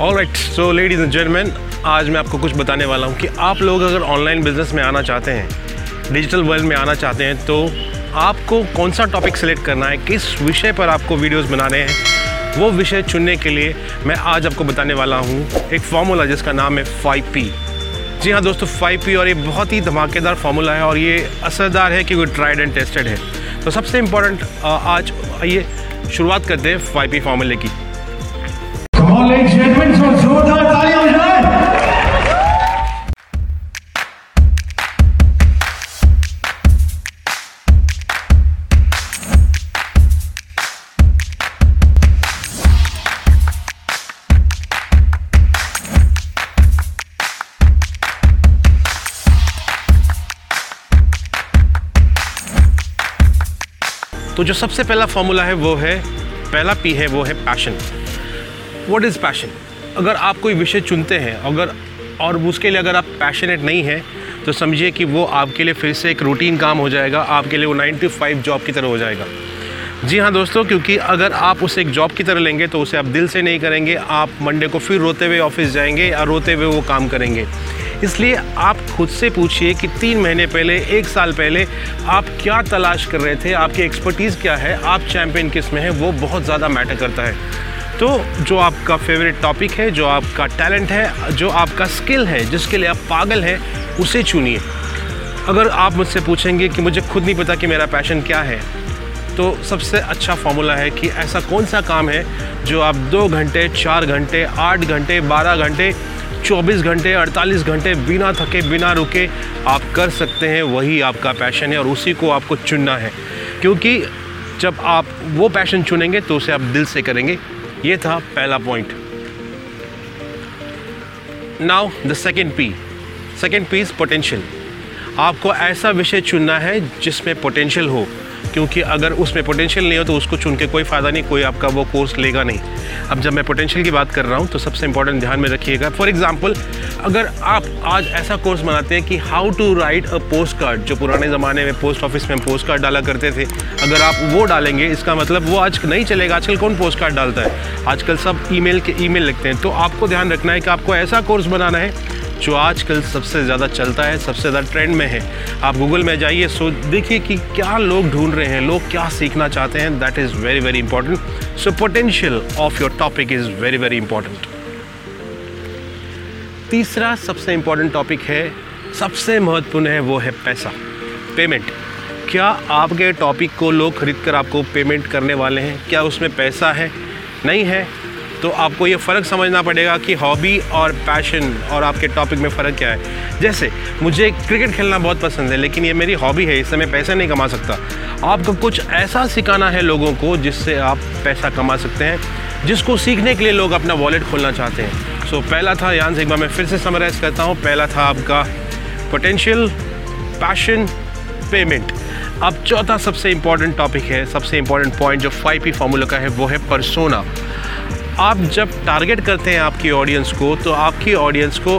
All right so ladies and gentleman आज मैं आपको कुछ बताने वाला हूँ कि आप लोग अगर ऑनलाइन बिज़नेस में आना चाहते हैं डिजिटल वर्ल्ड में आना चाहते हैं तो आपको कौन सा टॉपिक सेलेक्ट करना है, किस विषय पर आपको वीडियोस बनाने हैं, वो विषय चुनने के लिए मैं आज आपको बताने वाला हूँ। एक फार्मूला जिसका नाम है फाइव पी जी हाँ दोस्तों फाइव पी और ये बहुत ही धमाकेदार फार्मूला है और ये असरदार है क्योंकि ट्राइड एंड टेस्टेड है। तो सबसे इम्पोर्टेंट आज आइए शुरुआत करते हैं फाइव पी फार्मूले की। तो जो सबसे पहला फार्मूला है वो है, पहला पी है, वो है पैशन व्हाट इज़ पैशन अगर आप कोई विषय चुनते हैं, अगर, और उसके लिए अगर आप पैशनेट नहीं हैं तो समझिए कि वो आपके लिए फिर से एक रूटीन काम हो जाएगा, आपके लिए वो नाइन टू फाइव जॉब की तरह हो जाएगा. जी हाँ दोस्तों, क्योंकि अगर आप उसे एक जॉब की तरह लेंगे तो उसे आप दिल से नहीं करेंगे, आप मंडे को फिर रोते हुए ऑफ़िस जाएँगे या रोते हुए वो काम करेंगे. इसलिए आप खुद से पूछिए कि तीन महीने पहले, एक साल पहले आप क्या तलाश कर रहे थे? आपकी एक्सपर्टीज़ क्या है? आप चैम्पियन किसमें है? वो बहुत ज़्यादा मैटर करता है। तो जो आपका फेवरेट टॉपिक है, जो आपका टैलेंट है, जो आपका स्किल है, जिसके लिए आप पागल हैं, उसे चुनिए। अगर आप मुझसे पूछेंगे कि मुझे खुद नहीं पता कि मेरा पैशन क्या है तो सबसे अच्छा फॉर्मूला है कि ऐसा कौन सा काम है जो आप दो घंटे, चार घंटे, आठ घंटे, बारह घंटे चौबीस घंटे, अड़तालीस घंटे बिना थके, बिना रुके आप कर सकते हैं, वही आपका पैशन है और उसी को आपको चुनना है। क्योंकि जब आप वो पैशन चुनेंगे तो उसे आप दिल से करेंगे। ये था पहला point now the second P second P is potential आपको ऐसा विषय चुनना है जिसमें पोटेंशियल हो। क्योंकि अगर उसमें पोटेंशियल नहीं हो तो उसको चुन के कोई फ़ायदा नहीं, कोई आपका वो कोर्स लेगा नहीं। अब जब मैं पोटेंशियल की बात कर रहा हूँ तो सबसे इंपॉर्टेंट ध्यान में रखिएगा। फॉर एग्ज़ाम्पल अगर आप आज ऐसा कोर्स बनाते हैं कि how to write a post card जो पुराने ज़माने में पोस्ट ऑफ़िस में पोस्ट कार्ड डाला करते थे, अगर आप वो डालेंगे, इसका मतलब वो आज नहीं चलेगा। आजकल कौन पोस्ट कार्ड डालता है? आजकल सब ईमेल के ईमेल लिखते हैं। तो आपको ध्यान रखना है कि आपको ऐसा कोर्स बनाना है जो आजकल सबसे ज़्यादा चलता है, सबसे ज़्यादा ट्रेंड में है। आप गूगल में जाइए, सो देखिए कि क्या लोग ढूंढ रहे हैं, लोग क्या सीखना चाहते हैं। That is very very important so potential of your topic is very very important तीसरा सबसे इंपॉर्टेंट टॉपिक है, सबसे महत्वपूर्ण है, वो है पैसा। पेमेंट क्या आपके टॉपिक को लोग खरीद कर आपको पेमेंट करने वाले हैं? क्या उसमें पैसा है? नहीं है? तो आपको ये फ़र्क समझना पड़ेगा कि हॉबी और पैशन और आपके टॉपिक में फ़र्क क्या है। जैसे मुझे क्रिकेट खेलना बहुत पसंद है लेकिन ये मेरी हॉबी है इससे मैं पैसे नहीं कमा सकता। आपको कुछ ऐसा सिखाना है लोगों को जिससे आप पैसा कमा सकते हैं जिसको सीखने के लिए लोग अपना वॉलेट खोलना चाहते हैं। सो so, पहला था यहाँ से एक बार मैं फिर से समराइज़ करता हूँ। पहला था आपका पोटेंशियल पैशन पेमेंट अब चौथा सबसे इंपॉर्टेंट टॉपिक है सबसे इंपॉर्टेंट पॉइंट जो फाइव पी फार्मूला का है वो है परसोना आप जब टारगेट करते हैं आपकी ऑडियंस को तो आपकी ऑडियंस को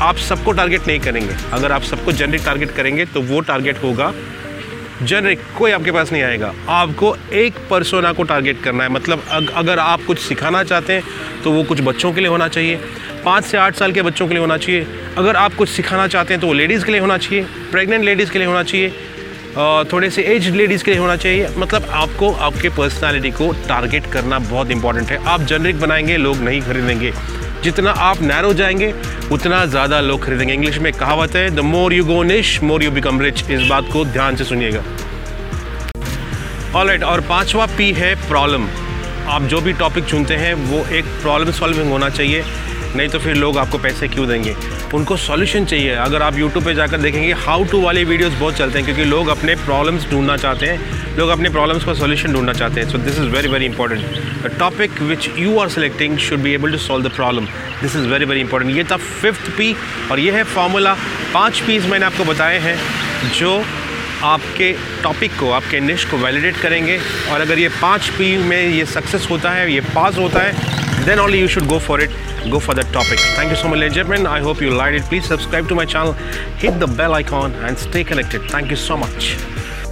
आप सबको टारगेट नहीं करेंगे। अगर आप सबको जनरिक टारगेट करेंगे तो वो टारगेट होगा। जनरिक कोई आपके पास नहीं आएगा। आपको एक परसोना को टारगेट करना है। मतलब अग, अगर आप कुछ सिखाना चाहते हैं तो वो कुछ बच्चों के लिए होना चाहिए। पाँच से आठ साल के बच्चों के लिए होना चाहिए। अगर आप कुछ सिखाना चाहते हैं तो वो लेडीज़ के लिए होना चाहिए। प्रेग्नेंट लेडीज़ के लिए होना चाहिए। थोड़े से एज लेडीज़ के लिए होना चाहिए। मतलब आपको, आपके पर्सनालिटी को टारगेट करना बहुत इंपॉर्टेंट है। आप जनरिक बनाएँगे, लोग नहीं खरीदेंगे। जितना आप नैरो जाएँगे, उतना ज़्यादा लोग खरीदेंगे। इंग्लिश में कहावत है the more you go niche more you become rich इस बात को ध्यान से सुनिएगा। ऑल राइट और पांचवा पी है प्रॉब्लम आप जो भी टॉपिक चुनते हैं, वो एक प्रॉब्लम सॉल्विंग होना चाहिए। नहीं तो फिर लोग आपको पैसे क्यों देंगे? उनको सॉल्यूशन चाहिए। अगर आप यूट्यूब पे जाकर देखेंगे हाउ टू वाले वीडियोस बहुत चलते हैं, क्योंकि लोग अपने प्रॉब्लम्स ढूंढना चाहते हैं, लोग अपने प्रॉब्लम्स का सॉल्यूशन ढूंढना चाहते हैं। So this is very very important the topic which you are selecting should be able to solve the problem this is very very important ये था फिफ्थ पी और ये है फॉर्मूला पाँच पीस मैंने आपको बताए हैं, जो आपके टॉपिक को, आपके निश को वैलिडेट करेंगे। और अगर ये पाँच पी में ये सक्सेस होता है, ये पास होता है then only you should go for it. Go for that topic. Thank you so much ladies and gentlemen. I hope you liked it. Please subscribe to my channel. Hit the bell icon and stay connected. Thank you so much